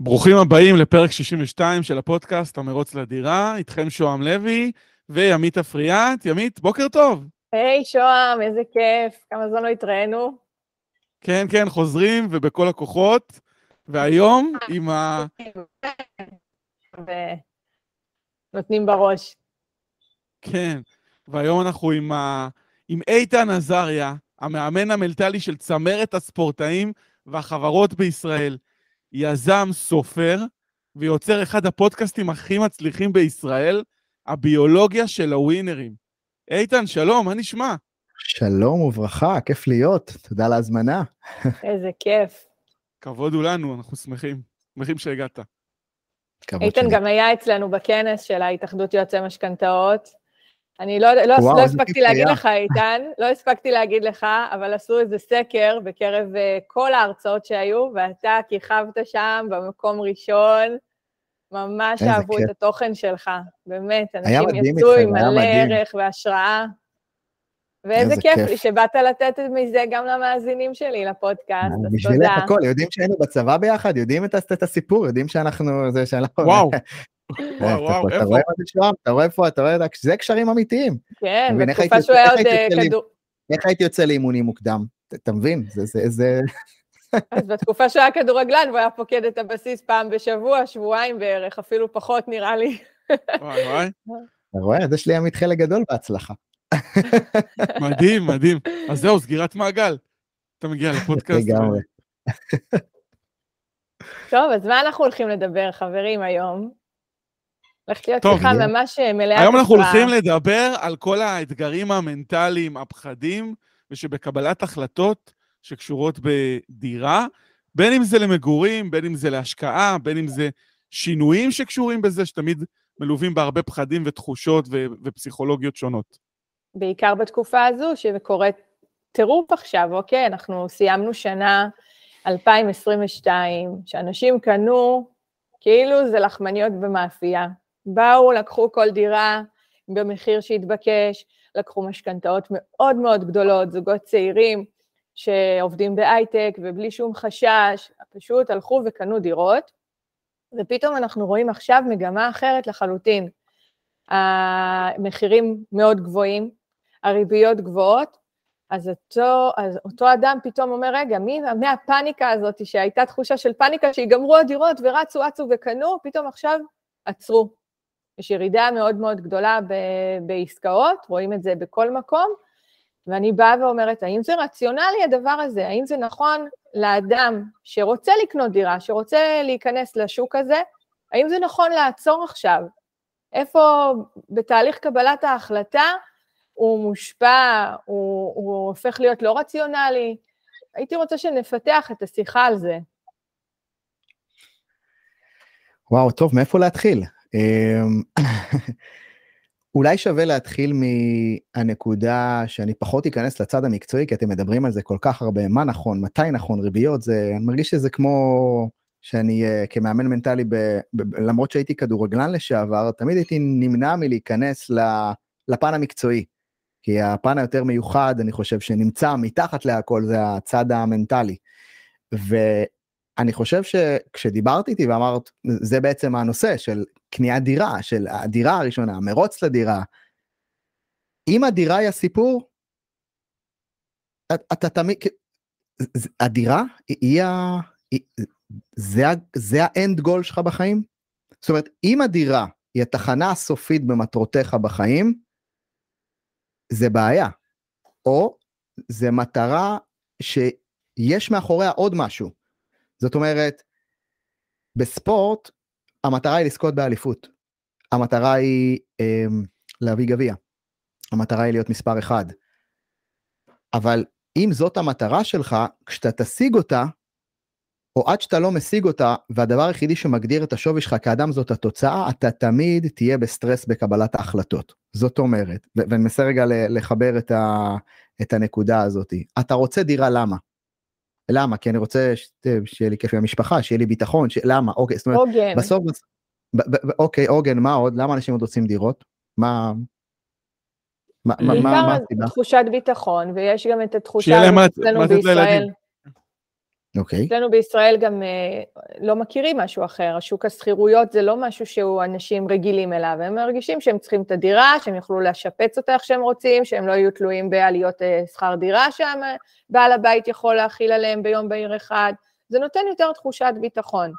ברוכים הבאים לפרק 62 של הפודקאסט המרוץ לדירה, איתכם שוהם לוי וימית אפריאט. ימית, בוקר טוב. היי, hey, שוהם, איזה כיף, כמה זמן לא התראינו. כן, כן, חוזרים ובכל הכוחות, והיום עם ה... נותנים בראש. כן, והיום אנחנו עם, ה... עם איתן עזריה, המאמן המנטלי של צמרת הספורטאים והחברות בישראל. יזם, סופר, ויוצר אחד הפודקאסטים הכי מצליחים בישראל, הביולוגיה של הווינרים. איתן, שלום, מה נשמע? שלום וברכה, כיף להיות, תודה על ההזמנה. איזה כיף. כבוד הוא לנו, אנחנו שמחים, שמחים שהגעת. איתן שני. גם היה אצלנו בכנס של ההתאחדות יועצי משכנתאות. אני לא, לא, וואו, לא הספקתי להגיד היה. לך, איתן, לא הספקתי להגיד לך, אבל עשו איזה סקר בקרב uh, כל ההרצאות שהיו, ואתה כיכבת שם במקום ראשון, ממש אהבו כיף. את התוכן שלך, באמת, אנשים יצאו עם מלא ערך והשראה. ואיזה כיף כיף לי שבאת לתת מזה גם למאזינים שלי לפודקאסט, אז תודה. בשבילך הכל, יודעים שהיינו בצבא ביחד, יודעים את הסיפור, יודעים שאנחנו, זה שאנחנו... וואו. וואו, וואו, איפה? אתה רואה מה זה? אתה רואה איפה? אתה רואה, זה קשרים אמיתיים. כן, בתקופה שהוא היה עוד כדור... איך הייתי יוצא לאימונים מוקדם? אתה מבין? זה, זה, אז בתקופה שהוא היה כדורגלן, והוא היה פוקד את הבסיס פעם בשבוע, שבועיים בערך, אפילו פחות נראה לי. וואי וואי. אתה רואה? אז יש לי עמית חלק גדול בהצלחה. מדהים, מדהים. אז זהו, סגירת מעגל. אתה מגיע לפודקאסט. לגמרי. טוב, אז מה אנחנו הולכים לדבר, חברים, היום? הולכת להיות שיחה ממש אה, מלאה היום אנחנו הולכים לדבר על כל האתגרים המנטליים, הפחדים, ושבקבלת החלטות שקשורות בדירה, בין אם זה למגורים, בין אם זה להשקעה, בין אם זה שינויים שקשורים בזה, שתמיד מלווים בהרבה פחדים ותחושות ו- ופסיכולוגיות שונות. בעיקר בתקופה הזו, שקורית טירוף עכשיו, אוקיי? אנחנו סיימנו שנה 2022, שאנשים קנו כאילו זה לחמניות במאפייה. באו, לקחו כל דירה במחיר שהתבקש, לקחו משכנתאות מאוד מאוד גדולות, זוגות צעירים שעובדים בהייטק ובלי שום חשש, פשוט הלכו וקנו דירות, ופתאום אנחנו רואים עכשיו מגמה אחרת לחלוטין. המחירים מאוד גבוהים, הריביות גבוהות, אז אותו, אז אותו אדם פתאום אומר, רגע, מי, מהפאניקה הזאת, שהייתה תחושה של פאניקה שיגמרו הדירות ורצו, אצו וקנו, פתאום עכשיו עצרו. יש ירידה מאוד מאוד גדולה ב- בעסקאות, רואים את זה בכל מקום, ואני באה ואומרת, האם זה רציונלי הדבר הזה? האם זה נכון לאדם שרוצה לקנות דירה, שרוצה להיכנס לשוק הזה, האם זה נכון לעצור עכשיו? איפה בתהליך קבלת ההחלטה הוא מושפע, הוא, הוא הופך להיות לא רציונלי? הייתי רוצה שנפתח את השיחה על זה. וואו, טוב, מאיפה להתחיל? אמ, אולי שווה להתחיל מהנקודה שאני פחות אכנס לצד המקצועי, כי אתם מדברים על זה כל כך הרבה, מה נכון, מתי נכון, ריביות, זה, אני מרגיש שזה כמו שאני uh, כמאמן מנטלי, ב, ב, למרות שהייתי כדורגלן לשעבר, תמיד הייתי נמנע מלהיכנס לפן המקצועי. כי הפן היותר מיוחד, אני חושב, שנמצא מתחת להכל, זה הצד המנטלי. ואני חושב שכשדיברת איתי ואמרת, זה בעצם הנושא של קניית דירה, של הדירה הראשונה, המרוץ לדירה. אם הדירה היא הסיפור, אתה תמיד, הדירה היא ה... זה, זה האנד גול שלך בחיים? זאת אומרת, אם הדירה היא התחנה הסופית במטרותיך בחיים, זה בעיה. או זה מטרה שיש מאחוריה עוד משהו. זאת אומרת, בספורט המטרה היא לזכות באליפות. המטרה היא אה, להביא גביע. המטרה היא להיות מספר אחד. אבל אם זאת המטרה שלך, כשאתה תשיג אותה, או עד שאתה לא משיג אותה, והדבר היחידי שמגדיר את השווי שלך כאדם זאת התוצאה, אתה תמיד תהיה בסטרס בקבלת ההחלטות. זאת אומרת, ואני מנסה רגע לחבר את, ה, את הנקודה הזאת. אתה רוצה דירה למה? למה? כי אני רוצה שיהיה לי כיף עם המשפחה, שיהיה לי ביטחון, ש... למה? אוקיי, זאת אומרת, עוגן. בסוף, ב- ב- אוקיי, עוגן, מה עוד? למה אנשים עוד רוצים דירות? מה... מה, מה, הסיבה? תחושת ביטחון, ויש גם את התחושה אצלנו בישראל. אוקיי. אצלנו בישראל גם אה, לא מכירים משהו אחר, השוק השכירויות זה לא משהו שהוא אנשים רגילים אליו, הם מרגישים שהם צריכים את הדירה, שהם יוכלו לשפץ אותה איך שהם רוצים, שהם לא יהיו תלויים בעליות אה, שכר דירה שהבעל הבית יכול להכיל עליהם ביום בהיר אחד, זה נותן יותר תחושת ביטחון.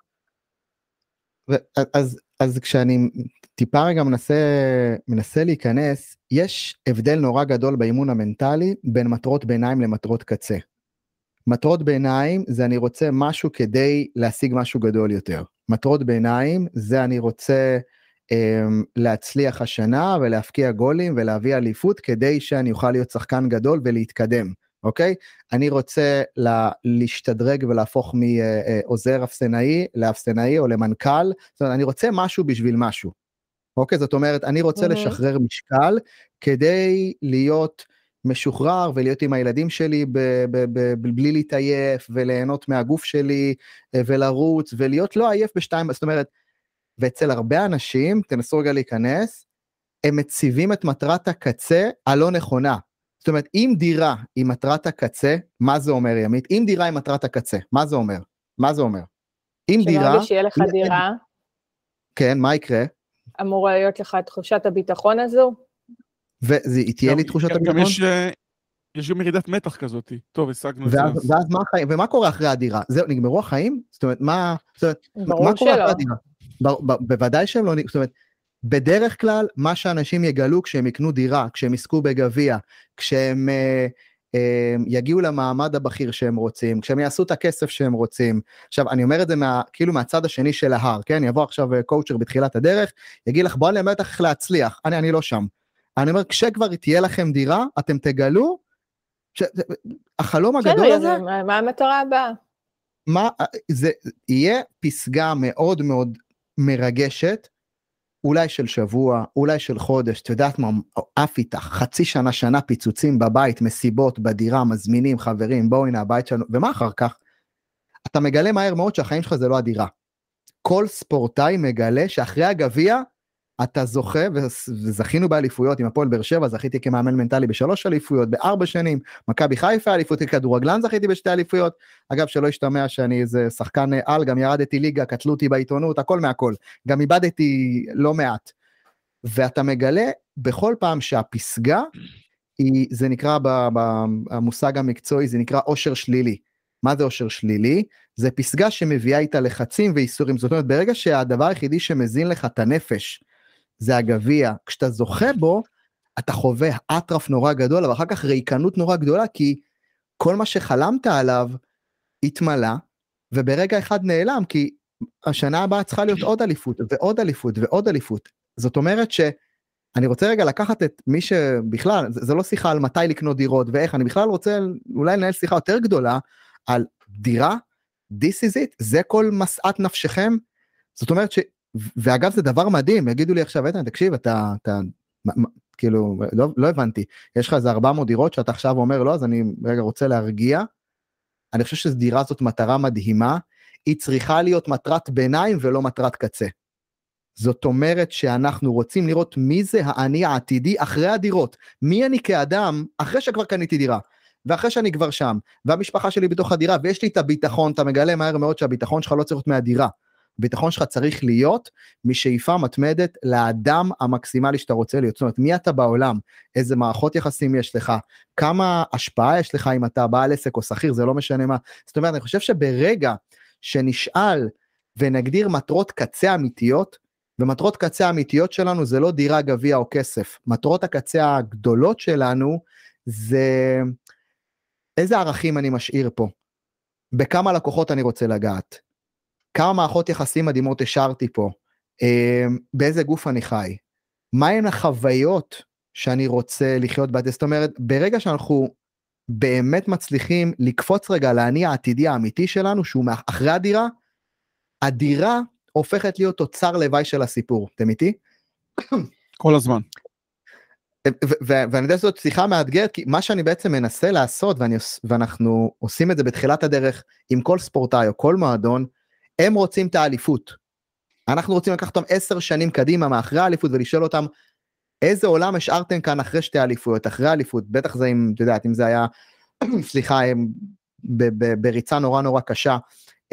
ו- אז, אז כשאני טיפה רגע מנסה, מנסה להיכנס, יש הבדל נורא גדול באימון המנטלי בין מטרות ביניים למטרות קצה. מטרות ביניים זה אני רוצה משהו כדי להשיג משהו גדול יותר. מטרות ביניים זה אני רוצה um, להצליח השנה ולהפקיע גולים ולהביא אליפות כדי שאני אוכל להיות שחקן גדול ולהתקדם, אוקיי? אני רוצה לה, להשתדרג ולהפוך מעוזר אפסנאי לאפסנאי או למנכ"ל, זאת אומרת אני רוצה משהו בשביל משהו. אוקיי? זאת אומרת אני רוצה mm-hmm. לשחרר משקל כדי להיות משוחרר ולהיות עם הילדים שלי ב- ב- ב- בלי להתעייף וליהנות מהגוף שלי אה, ולרוץ ולהיות לא עייף בשתיים, זאת אומרת, ואצל הרבה אנשים, תנסו רגע להיכנס, הם מציבים את מטרת הקצה הלא נכונה. זאת אומרת, אם דירה היא מטרת הקצה, מה זה אומר ימית? אם דירה היא מטרת הקצה, מה זה אומר? מה זה אומר? אם דירה... שברגע שיהיה לך דירה... כן, מה יקרה? אמורה להיות לך תחושת הביטחון הזו? והיא תהיה לי תחושת הביטחון? גם יש, אה, יש גם ירידת מתח כזאת. טוב, השגנו את זה. ואז, מה החיים, ומה קורה אחרי הדירה? זהו, נגמרו החיים? זאת אומרת, מה, זאת אומרת, מה קורה אחרי הדירה? בוודאי שהם לא, זאת אומרת, בדרך כלל מה שאנשים יגלו כשהם יקנו דירה, כשהם יזכו בגביע, כשהם אה, אה, יגיעו למעמד הבכיר שהם רוצים, כשהם יעשו את הכסף שהם רוצים. עכשיו, אני אומר את זה מה, כאילו מהצד השני של ההר, כן? יבוא עכשיו קואוצ'ר בתחילת הדרך, יגיד לך, בוא אני אלמד אותך איך להצליח. אני, אני לא שם. אני אומר, כשכבר תהיה לכם דירה, אתם תגלו, ש... החלום הגדול הזה... מה המטרה הבאה? מה, זה יהיה פסגה מאוד מאוד מרגשת, אולי של שבוע, אולי של חודש, את יודעת מה, עף איתך, חצי שנה, שנה פיצוצים בבית, מסיבות, בדירה, מזמינים, חברים, בואו הנה הבית שלנו, ומה אחר כך? אתה מגלה מהר מאוד שהחיים שלך זה לא הדירה. כל ספורטאי מגלה שאחרי הגביע, אתה זוכה, וזכינו באליפויות עם הפועל באר שבע, זכיתי כמאמן מנטלי בשלוש אליפויות, בארבע שנים, מכבי חיפה אליפות, כדורגלן זכיתי בשתי אליפויות, אגב שלא ישתמע שאני איזה שחקן על, גם ירדתי ליגה, קטלו אותי בעיתונות, הכל מהכל, גם איבדתי לא מעט. ואתה מגלה בכל פעם שהפסגה, היא, זה נקרא במושג המקצועי, זה נקרא עושר שלילי. מה זה עושר שלילי? זה פסגה שמביאה איתה לחצים ואיסורים, זאת אומרת ברגע שהדבר היחידי שמזין לך את הנפש, זה הגביע. כשאתה זוכה בו, אתה חווה אטרף נורא גדול, אבל אחר כך ריקנות נורא גדולה, כי כל מה שחלמת עליו התמלא, וברגע אחד נעלם, כי השנה הבאה צריכה להיות עוד אליפות, ועוד אליפות, ועוד אליפות. זאת אומרת שאני רוצה רגע לקחת את מי שבכלל, זה, זה לא שיחה על מתי לקנות דירות ואיך, אני בכלל רוצה אולי לנהל שיחה יותר גדולה על דירה, this is it, זה כל משאת נפשכם. זאת אומרת ש... ואגב זה דבר מדהים יגידו לי עכשיו איתן תקשיב אתה אתה מה, כאילו לא, לא הבנתי יש לך איזה 400 דירות שאתה עכשיו אומר לא אז אני רגע רוצה להרגיע. אני חושב שדירה זאת מטרה מדהימה היא צריכה להיות מטרת ביניים ולא מטרת קצה. זאת אומרת שאנחנו רוצים לראות מי זה האני העתידי אחרי הדירות מי אני כאדם אחרי שכבר קניתי דירה. ואחרי שאני כבר שם והמשפחה שלי בתוך הדירה ויש לי את הביטחון אתה מגלה מהר מאוד שהביטחון שלך לא צריך להיות מהדירה הביטחון שלך צריך להיות משאיפה מתמדת לאדם המקסימלי שאתה רוצה להיות. זאת אומרת, מי אתה בעולם, איזה מערכות יחסים יש לך, כמה השפעה יש לך אם אתה בעל עסק או שכיר, זה לא משנה מה. זאת אומרת, אני חושב שברגע שנשאל ונגדיר מטרות קצה אמיתיות, ומטרות קצה האמיתיות שלנו זה לא דירה, גביע או כסף. מטרות הקצה הגדולות שלנו זה איזה ערכים אני משאיר פה, בכמה לקוחות אני רוצה לגעת, כמה מערכות יחסים מדהימות השארתי פה, אמ, באיזה גוף אני חי, מהן החוויות שאני רוצה לחיות בעתיד, זאת אומרת, ברגע שאנחנו באמת מצליחים לקפוץ רגע לאני העתידי האמיתי שלנו, שהוא אחרי הדירה, הדירה הופכת להיות תוצר לוואי של הסיפור, אתם איתי? כל הזמן. ואני יודע שזאת שיחה מאתגרת כי מה שאני בעצם מנסה לעשות ואני, ואנחנו עושים את זה בתחילת הדרך עם כל ספורטאי או כל מועדון הם רוצים את האליפות. אנחנו רוצים לקחת אותם עשר שנים קדימה מאחרי האליפות ולשאול אותם איזה עולם השארתם כאן אחרי שתי אליפויות, אחרי האליפות, בטח זה אם, את יודעת, אם זה היה, סליחה, ב- ב- בריצה נורא נורא קשה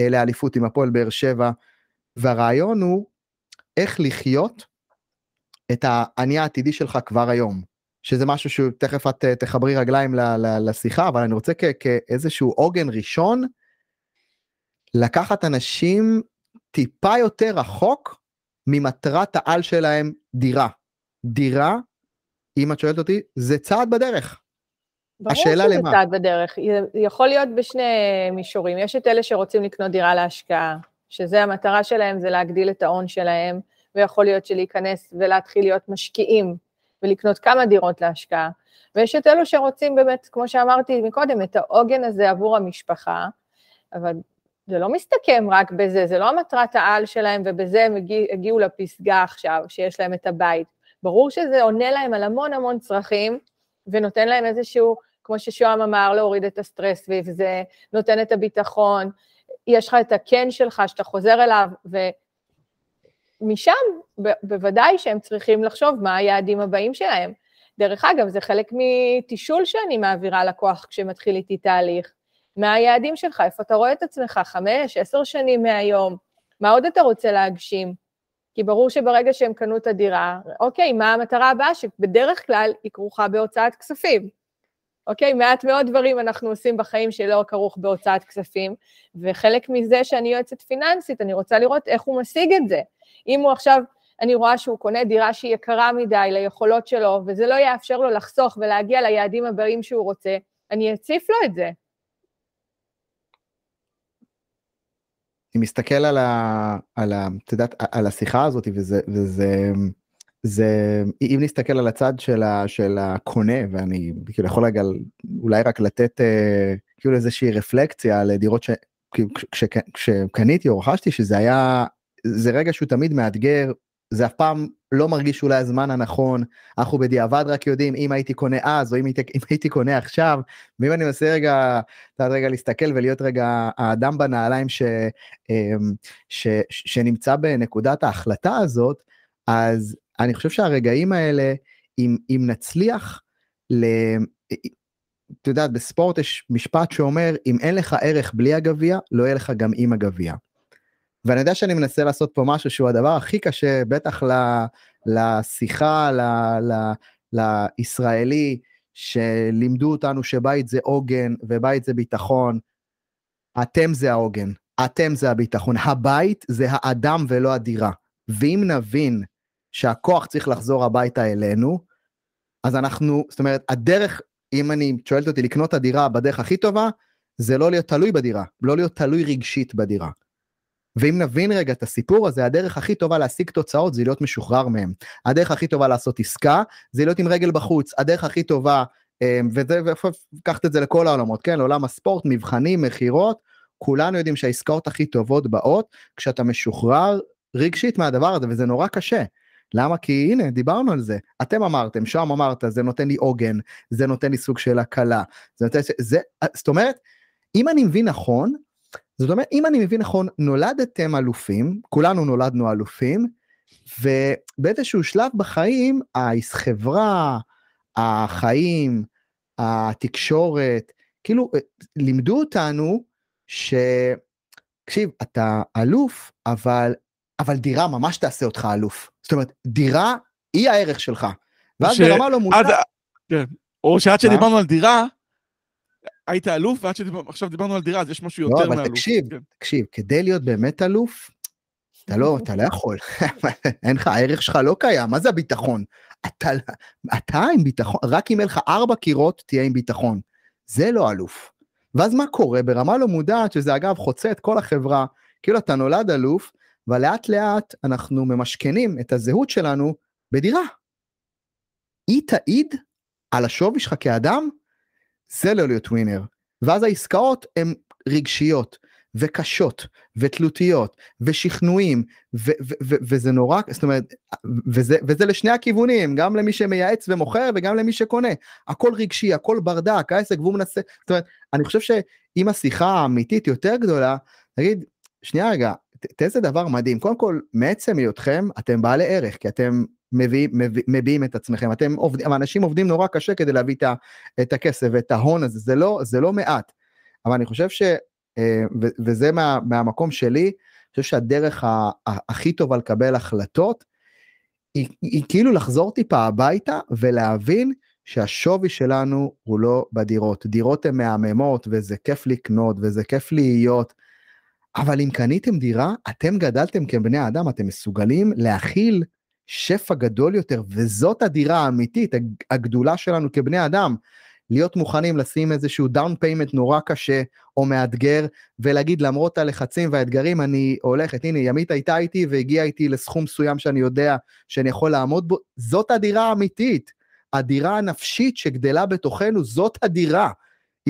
אה, לאליפות עם הפועל באר שבע, והרעיון הוא איך לחיות את האני העתידי שלך כבר היום, שזה משהו שתכף את אה, תחברי רגליים ל- ל- לשיחה, אבל אני רוצה כ- כאיזשהו עוגן ראשון, לקחת אנשים טיפה יותר רחוק ממטרת העל שלהם דירה. דירה, אם את שואלת אותי, זה צעד בדרך. השאלה ברור שזה למה? צעד בדרך. יכול להיות בשני מישורים. יש את אלה שרוצים לקנות דירה להשקעה, שזה המטרה שלהם, זה להגדיל את ההון שלהם, ויכול להיות שלהיכנס ולהתחיל להיות משקיעים ולקנות כמה דירות להשקעה. ויש את אלו שרוצים באמת, כמו שאמרתי מקודם, את העוגן הזה עבור המשפחה, אבל זה לא מסתכם רק בזה, זה לא המטרת העל שלהם, ובזה הם הגיע, הגיעו לפסגה עכשיו, שיש להם את הבית. ברור שזה עונה להם על המון המון צרכים, ונותן להם איזשהו, כמו ששוהם אמר, להוריד את הסטרס סביב זה, נותן את הביטחון, יש לך את הקן שלך שאתה חוזר אליו, ומשם ב- בוודאי שהם צריכים לחשוב מה היעדים הבאים שלהם. דרך אגב, זה חלק מתישול שאני מעבירה לקוח כשמתחיל איתי תהליך. מה היעדים שלך, איפה אתה רואה את עצמך, חמש, עשר שנים מהיום, מה עוד אתה רוצה להגשים? כי ברור שברגע שהם קנו את הדירה, אוקיי, מה המטרה הבאה, שבדרך כלל היא כרוכה בהוצאת כספים. אוקיי, מעט מאוד דברים אנחנו עושים בחיים שלא כרוך בהוצאת כספים, וחלק מזה שאני יועצת פיננסית, אני רוצה לראות איך הוא משיג את זה. אם הוא עכשיו, אני רואה שהוא קונה דירה שהיא יקרה מדי ליכולות שלו, וזה לא יאפשר לו לחסוך ולהגיע ליעדים הבאים שהוא רוצה, אני אציף לו את זה. אני מסתכל על ה... על ה... את יודעת, על השיחה הזאת, וזה... וזה... זה אם נסתכל על הצד של, ה, של הקונה ואני כאילו יכול רגע אולי רק לתת אה, כאילו איזושהי רפלקציה לדירות ש, כאילו, כש, כשקניתי או רכשתי שזה היה זה רגע שהוא תמיד מאתגר זה אף פעם לא מרגיש אולי הזמן הנכון אנחנו בדיעבד רק יודעים אם הייתי קונה אז או אם הייתי, אם הייתי קונה עכשיו ואם אני מנסה רגע רגע להסתכל ולהיות רגע האדם בנעליים ש, אמ, ש, ש, שנמצא בנקודת ההחלטה הזאת אז אני חושב שהרגעים האלה, אם, אם נצליח, ל... את יודעת, בספורט יש משפט שאומר, אם אין לך ערך בלי הגביע, לא יהיה לך גם עם הגביע. ואני יודע שאני מנסה לעשות פה משהו שהוא הדבר הכי קשה, בטח ל, לשיחה, ל, ל, לישראלי, שלימדו אותנו שבית זה עוגן ובית זה ביטחון. אתם זה העוגן, אתם זה הביטחון, הבית זה האדם ולא הדירה. ואם נבין שהכוח צריך לחזור הביתה אלינו, אז אנחנו, זאת אומרת, הדרך, אם אני שואלת אותי לקנות את הדירה בדרך הכי טובה, זה לא להיות תלוי בדירה, לא להיות תלוי רגשית בדירה. ואם נבין רגע את הסיפור הזה, הדרך הכי טובה להשיג תוצאות זה להיות משוחרר מהם. הדרך הכי טובה לעשות עסקה זה להיות עם רגל בחוץ. הדרך הכי טובה, אמ, וזה, וקחת את זה לכל העולמות, כן? לעולם הספורט, מבחנים, מכירות, כולנו יודעים שהעסקאות הכי טובות באות כשאתה משוחרר רגשית מהדבר הזה, וזה נורא קשה. למה? כי הנה, דיברנו על זה. אתם אמרתם, שם אמרת, זה נותן לי עוגן, זה נותן לי סוג של הקלה. זה נותן, זה, זאת אומרת, אם אני מבין נכון, זאת אומרת, אם אני מבין נכון, נולדתם אלופים, כולנו נולדנו אלופים, ובאיזשהו שלב בחיים, החברה, החיים, התקשורת, כאילו, לימדו אותנו ש... תקשיב, אתה אלוף, אבל אבל דירה ממש תעשה אותך אלוף. זאת אומרת, דירה היא הערך שלך. ואז ש... ברמה לא מודעת... כן. או שעד שדיברנו על דירה, היית אלוף, ועד שעכשיו דיברנו על דירה, אז יש משהו יותר מאלוף. לא, אבל תקשיב, כן. תקשיב, כדי להיות באמת אלוף, אתה לא, אתה לא יכול. אין לך, הערך שלך לא קיים, מה זה הביטחון? אתה, אתה עם ביטחון, רק אם אין לך ארבע קירות, תהיה עם ביטחון. זה לא אלוף. ואז מה קורה? ברמה לא מודעת, שזה אגב חוצה את כל החברה, כאילו אתה נולד אלוף, אבל לאט לאט אנחנו ממשכנים את הזהות שלנו בדירה. היא תעיד על השווי שלך כאדם, זה לא להיות ווינר. ואז העסקאות הן רגשיות וקשות ותלותיות ושכנועים ו- ו- ו- וזה נורא זאת אומרת וזה וזה לשני הכיוונים גם למי שמייעץ ומוכר וגם למי שקונה הכל רגשי הכל ברדק העסק והוא מנסה זאת אומרת אני חושב שאם השיחה האמיתית יותר גדולה נגיד שנייה רגע איזה דבר מדהים, קודם כל מעצם היותכם אתם בעלי ערך כי אתם מביאים, מביא, מביאים את עצמכם, אתם עובדים, אנשים עובדים נורא קשה כדי להביא את, ה, את הכסף ואת ההון הזה, זה לא, זה לא מעט, אבל אני חושב ש... אה, וזה מה, מהמקום שלי, אני חושב שהדרך הכי טובה לקבל החלטות, היא, היא כאילו לחזור טיפה הביתה ולהבין שהשווי שלנו הוא לא בדירות. דירות הן מהממות וזה כיף לקנות וזה כיף להיות, אבל אם קניתם דירה, אתם גדלתם כבני אדם, אתם מסוגלים להכיל שפע גדול יותר, וזאת הדירה האמיתית, הגדולה שלנו כבני אדם. להיות מוכנים לשים איזשהו down payment נורא קשה או מאתגר ולהגיד למרות הלחצים והאתגרים אני הולכת הנה ימית הייתה איתי והגיעה איתי לסכום מסוים שאני יודע שאני יכול לעמוד בו זאת הדירה האמיתית הדירה הנפשית שגדלה בתוכנו זאת הדירה.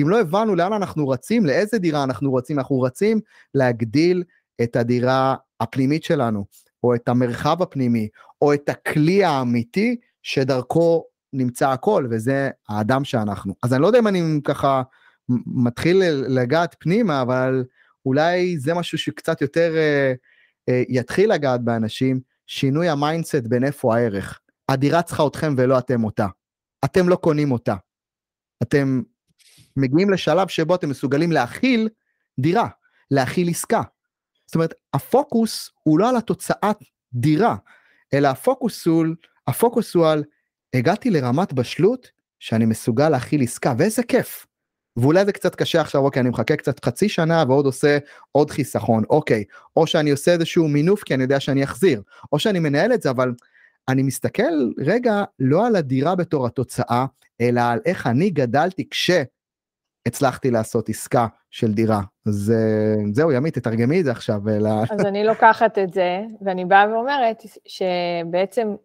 אם לא הבנו לאן אנחנו רצים לאיזה דירה אנחנו רצים אנחנו רצים להגדיל את הדירה הפנימית שלנו או את המרחב הפנימי או את הכלי האמיתי שדרכו נמצא הכל, וזה האדם שאנחנו. אז אני לא יודע אם אני ככה מתחיל לגעת פנימה, אבל אולי זה משהו שקצת יותר אה, אה, יתחיל לגעת באנשים, שינוי ה mindset בין איפה הערך. הדירה צריכה אתכם ולא אתם אותה. אתם לא קונים אותה. אתם מגיעים לשלב שבו אתם מסוגלים להכיל דירה, להכיל עסקה. זאת אומרת, הפוקוס הוא לא על התוצאת דירה, אלא הפוקוס הוא, הפוקוס הוא על הגעתי לרמת בשלות שאני מסוגל להכיל עסקה ואיזה כיף. ואולי זה קצת קשה עכשיו אוקיי אני מחכה קצת חצי שנה ועוד עושה עוד חיסכון אוקיי או שאני עושה איזשהו מינוף כי אני יודע שאני אחזיר או שאני מנהל את זה אבל אני מסתכל רגע לא על הדירה בתור התוצאה אלא על איך אני גדלתי כשהצלחתי לעשות עסקה של דירה אז זהו ימית תתרגמי את זה עכשיו. אז אני לוקחת את זה ואני באה ואומרת שבעצם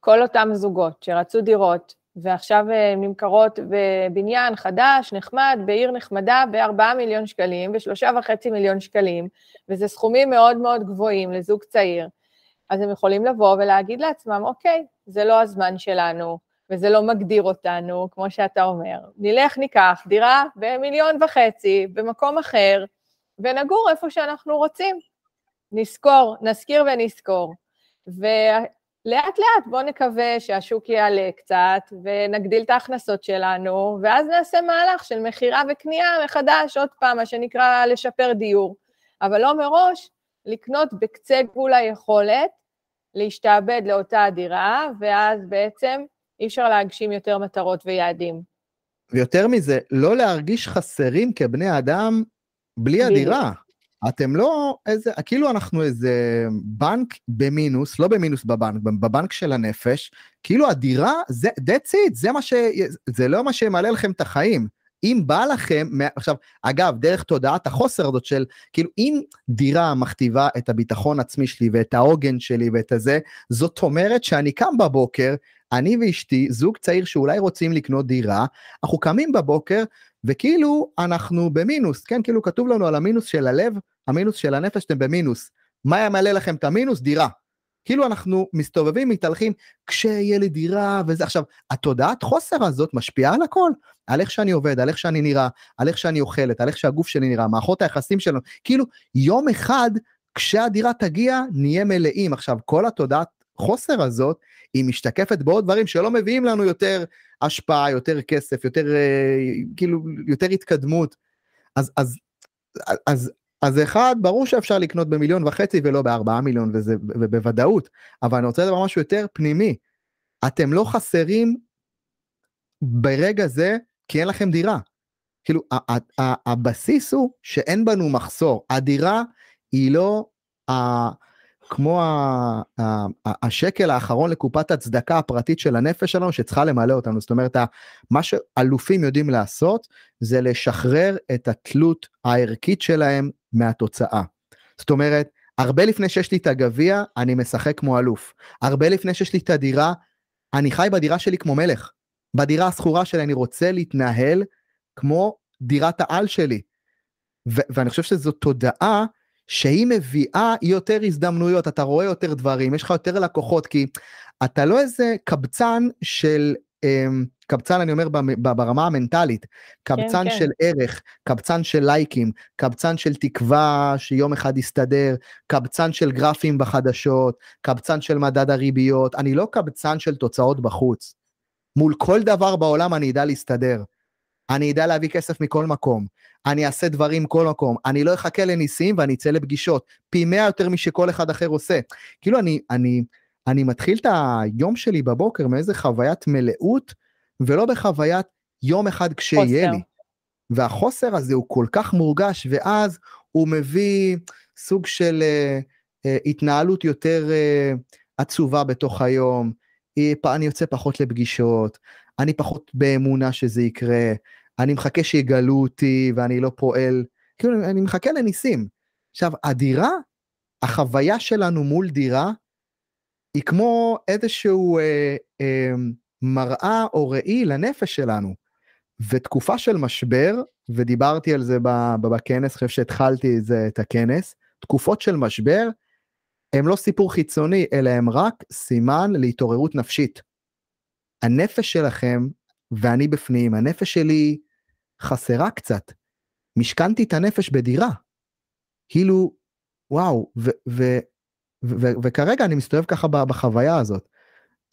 כל אותם זוגות שרצו דירות, ועכשיו אה, נמכרות בבניין חדש, נחמד, בעיר נחמדה, ב-4 מיליון שקלים, ב-3.5 מיליון שקלים, וזה סכומים מאוד מאוד גבוהים לזוג צעיר, אז הם יכולים לבוא ולהגיד לעצמם, אוקיי, זה לא הזמן שלנו, וזה לא מגדיר אותנו, כמו שאתה אומר. נלך, ניקח דירה במיליון וחצי, במקום אחר, ונגור איפה שאנחנו רוצים. נזכור, נזכיר ונזכור. לאט לאט בואו נקווה שהשוק יעלה קצת ונגדיל את ההכנסות שלנו, ואז נעשה מהלך של מכירה וקנייה מחדש, עוד פעם, מה שנקרא לשפר דיור. אבל לא מראש לקנות בקצה גבול היכולת, להשתעבד לאותה הדירה, ואז בעצם אי אפשר להגשים יותר מטרות ויעדים. ויותר מזה, לא להרגיש חסרים כבני אדם בלי הדירה. אתם לא איזה, כאילו אנחנו איזה בנק במינוס, לא במינוס בבנק, בבנק של הנפש, כאילו הדירה, זה, that's it, זה מה ש... זה לא מה שמעלה לכם את החיים. אם בא לכם, עכשיו, אגב, דרך תודעת החוסר הזאת של, כאילו, אם דירה מכתיבה את הביטחון עצמי שלי ואת העוגן שלי ואת הזה, זאת אומרת שאני קם בבוקר, אני ואשתי, זוג צעיר שאולי רוצים לקנות דירה, אנחנו קמים בבוקר וכאילו אנחנו במינוס, כן, כאילו כתוב לנו על המינוס של הלב, המינוס של הנפש, אתם במינוס. מה ימלא לכם את המינוס? דירה. כאילו אנחנו מסתובבים, מתהלכים, כשיהיה לי דירה וזה. עכשיו, התודעת חוסר הזאת משפיעה על הכל, על איך שאני עובד, על איך שאני נראה, על איך שאני אוכלת, על איך שהגוף שלי נראה, מערכות היחסים שלנו. כאילו, יום אחד, כשהדירה תגיע, נהיה מלאים. עכשיו, כל התודעת חוסר הזאת, היא משתקפת בעוד דברים שלא מביאים לנו יותר השפעה, יותר כסף, יותר, אה, כאילו, יותר התקדמות. אז, אז, אז, אז אחד, ברור שאפשר לקנות במיליון וחצי ולא בארבעה מיליון, וזה ובוודאות, אבל אני רוצה לדבר משהו יותר פנימי. אתם לא חסרים ברגע זה כי אין לכם דירה. כאילו, הבסיס הוא שאין בנו מחסור. הדירה היא לא כמו השקל האחרון לקופת הצדקה הפרטית של הנפש שלנו שצריכה למלא אותנו. זאת אומרת, מה שאלופים יודעים לעשות זה לשחרר את התלות הערכית שלהם מהתוצאה. זאת אומרת, הרבה לפני שיש לי את הגביע, אני משחק כמו אלוף. הרבה לפני שיש לי את הדירה, אני חי בדירה שלי כמו מלך. בדירה השכורה שלי אני רוצה להתנהל כמו דירת העל שלי. ו- ואני חושב שזו תודעה שהיא מביאה יותר הזדמנויות, אתה רואה יותר דברים, יש לך יותר לקוחות, כי אתה לא איזה קבצן של, אמ, קבצן אני אומר ברמה המנטלית, קבצן כן, כן. של ערך, קבצן של לייקים, קבצן של תקווה שיום אחד יסתדר, קבצן של גרפים בחדשות, קבצן של מדד הריביות, אני לא קבצן של תוצאות בחוץ. מול כל דבר בעולם אני אדע להסתדר. אני אדע להביא כסף מכל מקום, אני אעשה דברים מכל מקום, אני לא אחכה לניסים ואני אצא לפגישות, פי מאה יותר משכל אחד אחר עושה. כאילו אני, אני, אני מתחיל את היום שלי בבוקר מאיזה חוויית מלאות, ולא בחוויית יום אחד כשיהיה לי. והחוסר הזה הוא כל כך מורגש, ואז הוא מביא סוג של uh, uh, התנהלות יותר uh, עצובה בתוך היום, אני יוצא פחות לפגישות, אני פחות באמונה שזה יקרה, אני מחכה שיגלו אותי ואני לא פועל, כאילו אני מחכה לניסים. עכשיו, הדירה, החוויה שלנו מול דירה, היא כמו איזשהו אה, אה, מראה או ראי לנפש שלנו. ותקופה של משבר, ודיברתי על זה בכנס, חושב שהתחלתי את זה, את הכנס, תקופות של משבר, הם לא סיפור חיצוני, אלא הם רק סימן להתעוררות נפשית. הנפש שלכם, ואני בפנים, הנפש שלי חסרה קצת. משכנתי את הנפש בדירה. כאילו, וואו, וכרגע אני מסתובב ככה בחוויה הזאת.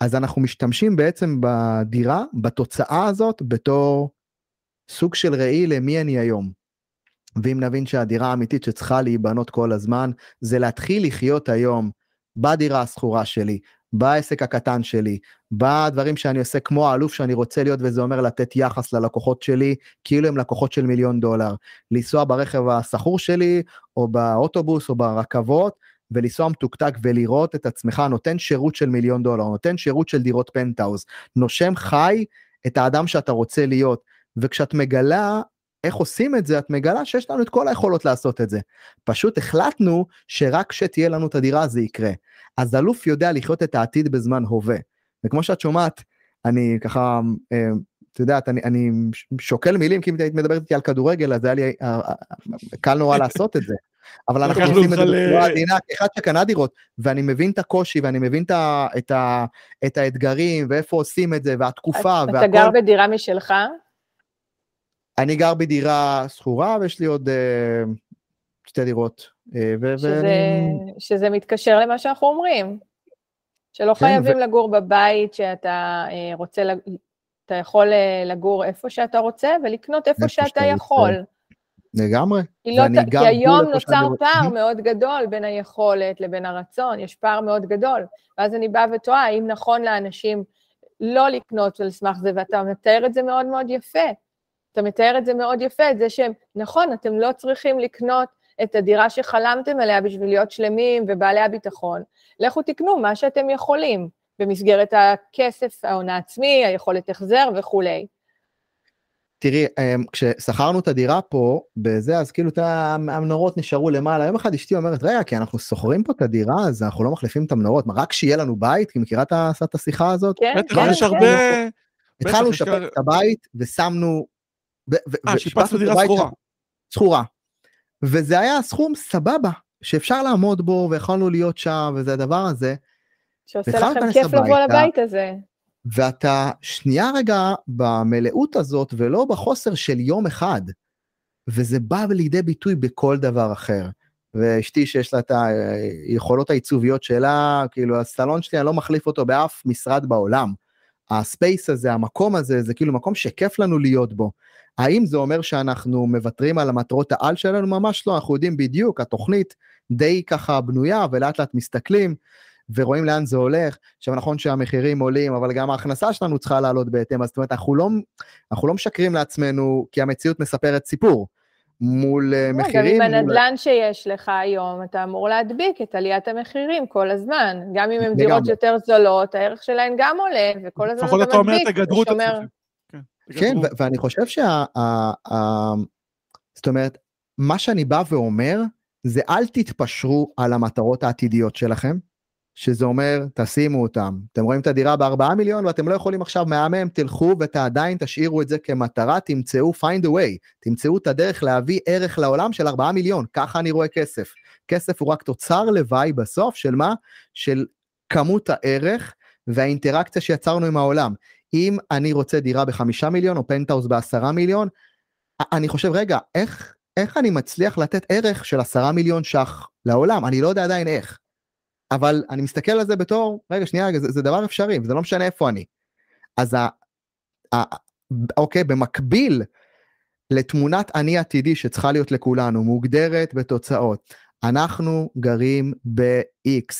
אז אנחנו משתמשים בעצם בדירה, בתוצאה הזאת, בתור סוג של ראי למי אני היום. ואם נבין שהדירה האמיתית שצריכה להיבנות כל הזמן, זה להתחיל לחיות היום בדירה השכורה שלי, בעסק הקטן שלי, בדברים שאני עושה כמו האלוף שאני רוצה להיות, וזה אומר לתת יחס ללקוחות שלי, כאילו הם לקוחות של מיליון דולר. לנסוע ברכב השכור שלי, או באוטובוס, או ברכבות, ולנסוע מתוקתק ולראות את עצמך נותן שירות של מיליון דולר, נותן שירות של דירות פנטהאוז, נושם חי את האדם שאתה רוצה להיות. וכשאת מגלה איך עושים את זה, את מגלה שיש לנו את כל היכולות לעשות את זה. פשוט החלטנו שרק כשתהיה לנו את הדירה זה יקרה. אז אלוף יודע לחיות את העתיד בזמן הווה. וכמו שאת שומעת, אני ככה, אה, את יודעת, אני, אני שוקל מילים, כי אם היית מדברת איתי על כדורגל, אז היה לי אה, אה, קל נורא לעשות את זה. אבל אנחנו עושים את זה בצורה עדינה, כאחד שקנה דירות, ואני מבין את הקושי, ואני מבין את, ה, את, ה, את האתגרים, ואיפה עושים את זה, והתקופה, והכל. אתה גר בדירה משלך? אני גר בדירה שכורה, ויש לי עוד uh, שתי דירות. ו- שזה, מתקשר למה שאנחנו אומרים, שלא כן, חייבים ו- לגור בבית שאתה uh, רוצה, אתה יכול לגור איפה שאתה רוצה, ולקנות איפה שאתה שאתה יכול. רוצה. לגמרי. כי, לא, כי היום נוצר פער מאוד גדול בין היכולת לבין הרצון, יש פער מאוד גדול. ואז אני באה ותוהה, האם נכון לאנשים לא לקנות על סמך זה, ואתה מתאר את זה מאוד מאוד יפה. אתה מתאר את זה מאוד יפה, את זה שהם, נכון, אתם לא צריכים לקנות את הדירה שחלמתם עליה בשביל להיות שלמים ובעלי הביטחון. לכו תקנו מה שאתם יכולים, במסגרת הכסף, ההון העצמי, היכולת החזר וכולי. תראי, אמ, כששכרנו את הדירה פה, בזה, אז כאילו המנורות נשארו למעלה. יום אחד אשתי אומרת, רגע, כי אנחנו שוכרים פה את הדירה, אז אנחנו לא מחליפים את המנורות. מה, רק שיהיה לנו בית? כי מכירה את השיחה הזאת? כן, כן, כן. התחלנו לשפר את הבית, ושמנו אה, שיפצנו דירה סחורה. סחורה. וזה היה סכום סבבה, שאפשר לעמוד בו, ויכולנו להיות שם, וזה הדבר הזה. שעושה לכם כיף לבוא לבית הזה. ואתה שנייה רגע במלאות הזאת, ולא בחוסר של יום אחד. וזה בא לידי ביטוי בכל דבר אחר. ואשתי שיש לה את היכולות העיצוביות שלה, כאילו הסלון שלי, אני לא מחליף אותו באף משרד בעולם. הספייס הזה, המקום הזה, זה כאילו מקום שכיף לנו להיות בו. האם זה אומר שאנחנו מוותרים על המטרות העל שלנו? ממש לא, אנחנו יודעים בדיוק, התוכנית די ככה בנויה ולאט לאט מסתכלים ורואים לאן זה הולך. עכשיו נכון שהמחירים עולים, אבל גם ההכנסה שלנו צריכה לעלות בהתאם, אז זאת אומרת אנחנו לא, אנחנו לא משקרים לעצמנו כי המציאות מספרת סיפור. מול אה, מחירים. גם עם הנדל"ן מול... שיש לך היום, אתה אמור להדביק את עליית המחירים כל הזמן. גם אם הן דירות יותר זולות, הערך שלהן גם עולה, וכל הזמן אתה מדביק. לפחות אתה אומר, תגדרו את עצמכם. כן, ואני חושב שה... זאת אומרת, מה שאני בא ואומר, זה אל תתפשרו על המטרות העתידיות שלכם, שזה אומר, תשימו אותם. אתם רואים את הדירה בארבעה מיליון ואתם לא יכולים עכשיו מהמם, תלכו ועדיין תשאירו את זה כמטרה, תמצאו find a way, תמצאו את הדרך להביא ערך לעולם של ארבעה מיליון, ככה אני רואה כסף. כסף הוא רק תוצר לוואי בסוף של מה? של כמות הערך והאינטראקציה שיצרנו עם העולם. אם אני רוצה דירה בחמישה מיליון או פנטהאוס בעשרה מיליון, אני חושב, רגע, איך, איך אני מצליח לתת ערך של עשרה מיליון ש"ח לעולם? אני לא יודע עדיין איך. אבל אני מסתכל על זה בתור, רגע, שנייה, רגע, זה, זה דבר אפשרי, וזה לא משנה איפה אני. אז ה, ה, אוקיי, במקביל לתמונת אני עתידי שצריכה להיות לכולנו, מוגדרת בתוצאות. אנחנו גרים ב-X,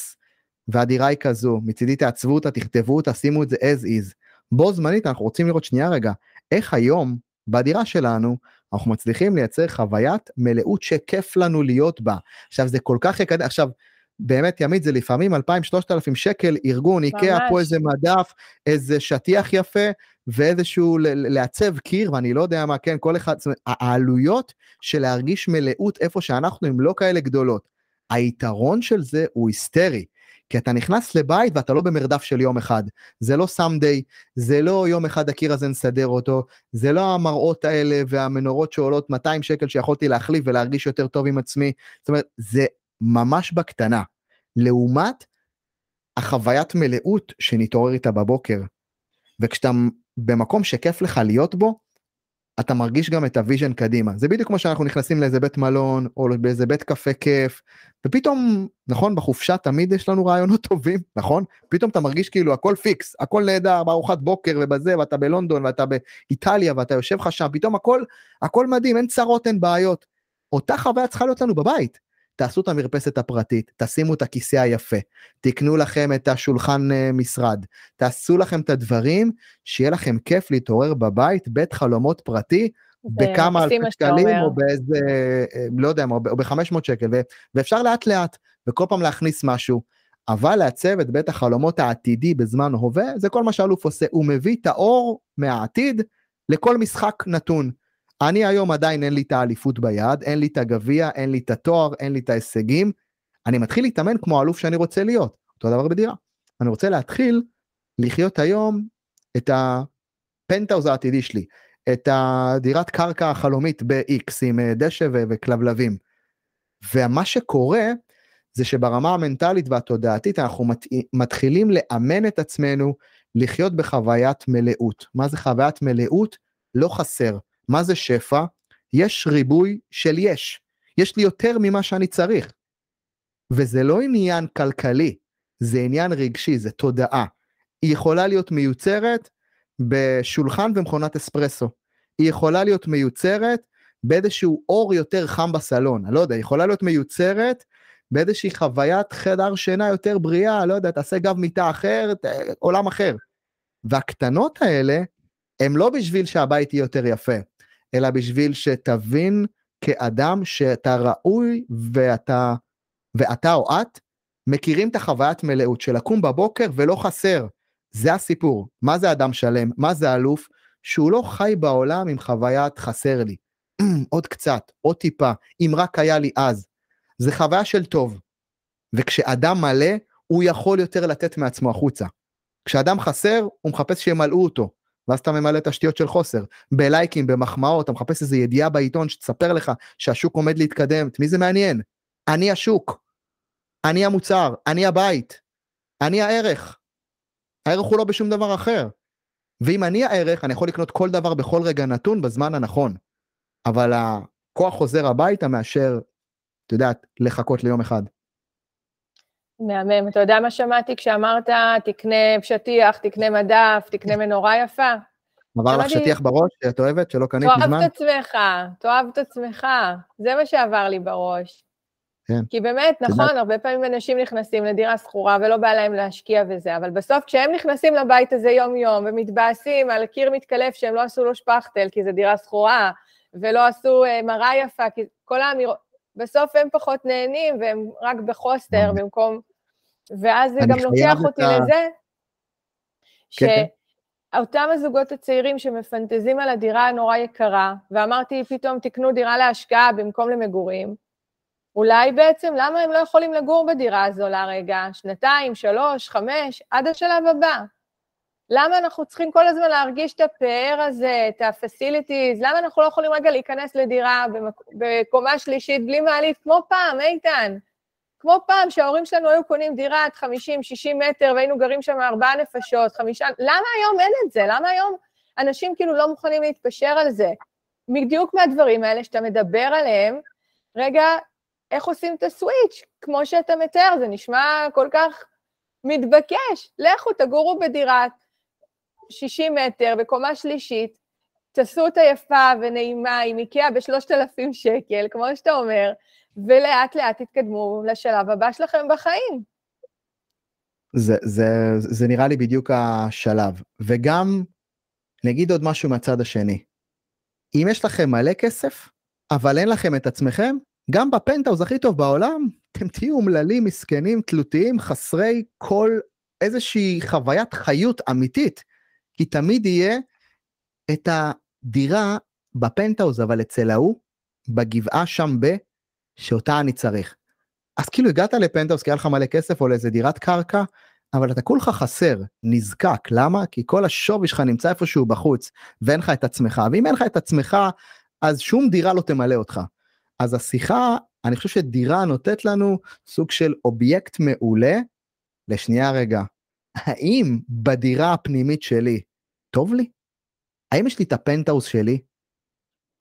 והדירה היא כזו, מצידי תעצבו אותה, תכתבו אותה, שימו את זה as is. בו זמנית אנחנו רוצים לראות שנייה רגע, איך היום בדירה שלנו אנחנו מצליחים לייצר חוויית מלאות שכיף לנו להיות בה. עכשיו זה כל כך יקדם, עכשיו באמת ימית זה לפעמים 2,000-3,000 שקל ארגון איקאה פה איזה מדף איזה שטיח יפה ואיזשהו לעצב קיר ואני לא יודע מה כן כל אחד זאת אומרת, העלויות של להרגיש מלאות איפה שאנחנו הם לא כאלה גדולות. היתרון של זה הוא היסטרי. כי אתה נכנס לבית ואתה לא במרדף של יום אחד, זה לא someday, זה לא יום אחד הקיר הזה נסדר אותו, זה לא המראות האלה והמנורות שעולות 200 שקל שיכולתי להחליף ולהרגיש יותר טוב עם עצמי, זאת אומרת, זה ממש בקטנה. לעומת החוויית מלאות שנתעורר איתה בבוקר. וכשאתה במקום שכיף לך להיות בו, אתה מרגיש גם את ה vision קדימה. זה בדיוק כמו שאנחנו נכנסים לאיזה בית מלון, או באיזה בית קפה כיף, ופתאום, נכון, בחופשה תמיד יש לנו רעיונות טובים, נכון? פתאום אתה מרגיש כאילו הכל פיקס, הכל נהדר, בארוחת בוקר ובזה, ואתה בלונדון, ואתה באיטליה, ואתה יושב לך שם, פתאום הכל, הכל מדהים, אין צרות, אין בעיות. אותה חוויה צריכה להיות לנו בבית. תעשו את המרפסת הפרטית, תשימו את הכיסא היפה, תקנו לכם את השולחן אה, משרד, תעשו לכם את הדברים, שיהיה לכם כיף להתעורר בבית, בית חלומות פרטי, בכמה אלפי שקלים, או באיזה, אה, לא יודע, או ב-500 שקל, ואפשר לאט לאט, וכל פעם להכניס משהו. אבל לעצב את בית החלומות העתידי בזמן הווה, זה כל מה שאלוף עושה, הוא מביא את האור מהעתיד לכל משחק נתון. אני היום עדיין אין לי את האליפות ביד, אין לי את הגביע, אין לי את התואר, אין לי את ההישגים. אני מתחיל להתאמן כמו האלוף שאני רוצה להיות, אותו דבר בדירה. אני רוצה להתחיל לחיות היום את הפנטאוז העתידי שלי, את הדירת קרקע החלומית ב-X עם אה, דשא וכלבלבים. ומה שקורה זה שברמה המנטלית והתודעתית אנחנו מת, מתחילים לאמן את עצמנו לחיות בחוויית מלאות. מה זה חוויית מלאות? לא חסר. מה זה שפע? יש ריבוי של יש. יש לי יותר ממה שאני צריך. וזה לא עניין כלכלי, זה עניין רגשי, זה תודעה. היא יכולה להיות מיוצרת בשולחן ומכונת אספרסו. היא יכולה להיות מיוצרת באיזשהו אור יותר חם בסלון, אני לא יודע, היא יכולה להיות מיוצרת באיזושהי חוויית חדר שינה יותר בריאה, לא יודע, תעשה גב מיטה אחר, עולם אחר. והקטנות האלה, הם לא בשביל שהבית יהיה יותר יפה, אלא בשביל שתבין כאדם שאתה ראוי ואתה, ואתה או את מכירים את החוויית מלאות של לקום בבוקר ולא חסר. זה הסיפור. מה זה אדם שלם? מה זה אלוף? שהוא לא חי בעולם עם חוויית חסר לי. עוד קצת, עוד טיפה, אם רק היה לי אז. זה חוויה של טוב. וכשאדם מלא, הוא יכול יותר לתת מעצמו החוצה. כשאדם חסר, הוא מחפש שימלאו אותו. ואז אתה ממלא תשתיות של חוסר. בלייקים, במחמאות, אתה מחפש איזה ידיעה בעיתון שתספר לך שהשוק עומד להתקדם, את מי זה מעניין? אני השוק, אני המוצר, אני הבית, אני הערך. הערך הוא לא בשום דבר אחר. ואם אני הערך, אני יכול לקנות כל דבר בכל רגע נתון בזמן הנכון. אבל הכוח חוזר הביתה מאשר, את יודעת, לחכות ליום אחד. מהמם. אתה יודע מה שמעתי כשאמרת, תקנה שטיח, תקנה מדף, תקנה מנורה יפה? עבר לך שטיח בראש שאת אוהבת, שלא קנית מזמן? תאהב את עצמך, תאהב את עצמך. זה מה שעבר לי בראש. כן. כי באמת, נכון, הרבה פעמים אנשים נכנסים לדירה שכורה ולא בא להם להשקיע וזה, אבל בסוף כשהם נכנסים לבית הזה יום-יום ומתבאסים על קיר מתקלף שהם לא עשו לו שפכטל כי זו דירה שכורה, ולא עשו uh, מראה יפה, כי כל האמירות, בסוף הם פחות נהנים והם רק בחוסטר במקום... ואז זה גם לוקח אותי ה... לזה, כן, כן. שאותם הזוגות הצעירים שמפנטזים על הדירה הנורא יקרה, ואמרתי פתאום תקנו דירה להשקעה במקום למגורים, אולי בעצם למה הם לא יכולים לגור בדירה הזו לרגע, שנתיים, שלוש, חמש, עד השלב הבא? למה אנחנו צריכים כל הזמן להרגיש את הפאר הזה, את ה-facilities? למה אנחנו לא יכולים רגע להיכנס לדירה בקומה שלישית בלי מעלית, כמו פעם, איתן? כמו פעם שההורים שלנו היו קונים דירת 50-60 מטר והיינו גרים שם ארבעה נפשות, חמישה... למה היום אין את זה? למה היום אנשים כאילו לא מוכנים להתפשר על זה? בדיוק מהדברים האלה שאתה מדבר עליהם, רגע, איך עושים את הסוויץ'? כמו שאתה מתאר, זה נשמע כל כך מתבקש. לכו, תגורו בדירת 60 מטר, בקומה שלישית, תעשו יפה ונעימה עם איקאה בשלושת אלפים שקל, כמו שאתה אומר, ולאט לאט תתקדמו לשלב הבא שלכם בחיים. זה, זה, זה נראה לי בדיוק השלב. וגם, נגיד עוד משהו מהצד השני. אם יש לכם מלא כסף, אבל אין לכם את עצמכם, גם בפנטהאוז הכי טוב בעולם, אתם תהיו אומללים, מסכנים, תלותיים, חסרי כל איזושהי חוויית חיות אמיתית. כי תמיד יהיה את הדירה בפנטהאוז, אבל אצל ההוא, בגבעה שם ב, שאותה אני צריך. אז כאילו הגעת לפנטהאוז כי היה לך מלא כסף או לאיזה דירת קרקע, אבל אתה כולך חסר, נזקק, למה? כי כל השווי שלך נמצא איפשהו בחוץ, ואין לך את עצמך, ואם אין לך את עצמך, אז שום דירה לא תמלא אותך. אז השיחה, אני חושב שדירה נותנת לנו סוג של אובייקט מעולה, לשנייה רגע, האם בדירה הפנימית שלי טוב לי? האם יש לי את הפנטהאוס שלי?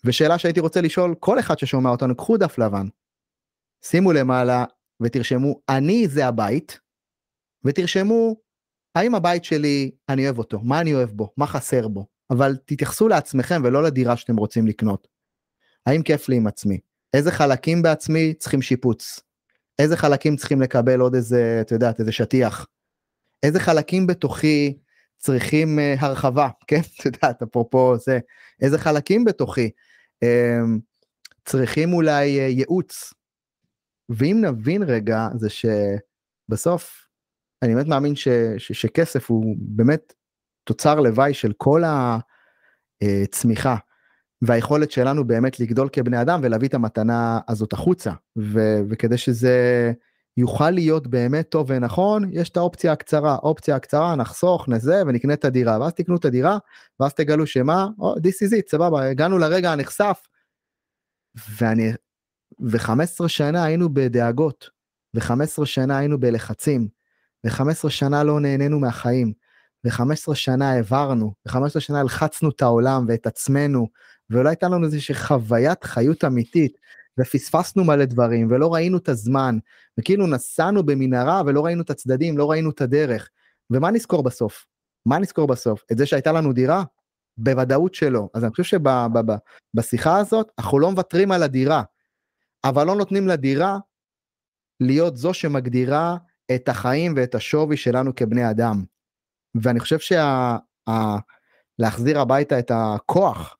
ושאלה שהייתי רוצה לשאול כל אחד ששומע אותנו, קחו דף לבן, שימו למעלה ותרשמו, אני זה הבית, ותרשמו, האם הבית שלי, אני אוהב אותו, מה אני אוהב בו, מה חסר בו, אבל תתייחסו לעצמכם ולא לדירה שאתם רוצים לקנות. האם כיף לי עם עצמי? איזה חלקים בעצמי צריכים שיפוץ? איזה חלקים צריכים לקבל עוד איזה, את יודעת, איזה שטיח? איזה חלקים בתוכי צריכים uh, הרחבה, כן? את יודעת, אפרופו זה, איזה חלקים בתוכי um, צריכים אולי uh, ייעוץ. ואם נבין רגע, זה שבסוף, אני באמת מאמין ש, ש, שכסף הוא באמת תוצר לוואי של כל הצמיחה. אה, והיכולת שלנו באמת לגדול כבני אדם ולהביא את המתנה הזאת החוצה. ו- וכדי שזה יוכל להיות באמת טוב ונכון, יש את האופציה הקצרה. אופציה הקצרה, נחסוך, נזה ונקנה את הדירה. ואז תקנו את הדירה, ואז תגלו שמה, oh, this is it, סבבה, הגענו לרגע הנחשף. ואני, ו-15 שנה היינו בדאגות, ו-15 שנה היינו בלחצים, ו-15 שנה לא נהנינו מהחיים, ו-15 שנה העברנו, ו-15 שנה הלחצנו את העולם ואת עצמנו, ולא הייתה לנו איזושהי חוויית חיות אמיתית, ופספסנו מלא דברים, ולא ראינו את הזמן, וכאילו נסענו במנהרה ולא ראינו את הצדדים, לא ראינו את הדרך. ומה נזכור בסוף? מה נזכור בסוף? את זה שהייתה לנו דירה? בוודאות שלא. אז אני חושב שבשיחה הזאת, אנחנו לא מוותרים על הדירה, אבל לא נותנים לדירה להיות זו שמגדירה את החיים ואת השווי שלנו כבני אדם. ואני חושב שה... הביתה את הכוח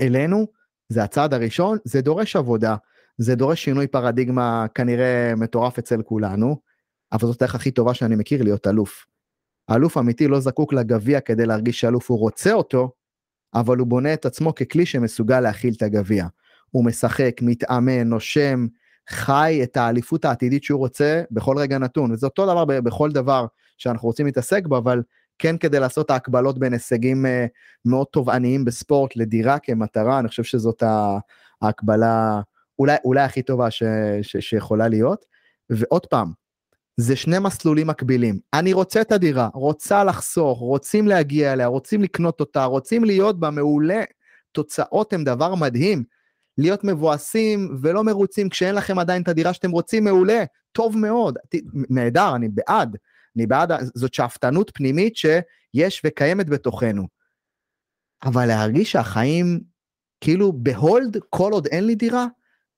אלינו, זה הצעד הראשון, זה דורש עבודה, זה דורש שינוי פרדיגמה כנראה מטורף אצל כולנו, אבל זאת הדרך הכי טובה שאני מכיר להיות אלוף. האלוף אמיתי לא זקוק לגביע כדי להרגיש שאלוף הוא רוצה אותו, אבל הוא בונה את עצמו ככלי שמסוגל להכיל את הגביע. הוא משחק, מתאמן, נושם, חי את האליפות העתידית שהוא רוצה בכל רגע נתון. וזה אותו דבר בכל דבר שאנחנו רוצים להתעסק בו, אבל כן כדי לעשות ההקבלות בין הישגים אה, מאוד תובעניים בספורט לדירה כמטרה, אני חושב שזאת ההקבלה אולי, אולי הכי טובה ש, ש, שיכולה להיות. ועוד פעם, זה שני מסלולים מקבילים. אני רוצה את הדירה, רוצה לחסוך, רוצים להגיע אליה, רוצים לקנות אותה, רוצים להיות בה מעולה. תוצאות הן דבר מדהים. להיות מבואסים ולא מרוצים כשאין לכם עדיין את הדירה שאתם רוצים, מעולה, טוב מאוד, נהדר, אני בעד. אני בעד, זאת שאפתנות פנימית שיש וקיימת בתוכנו. אבל להרגיש שהחיים כאילו בהולד כל עוד אין לי דירה,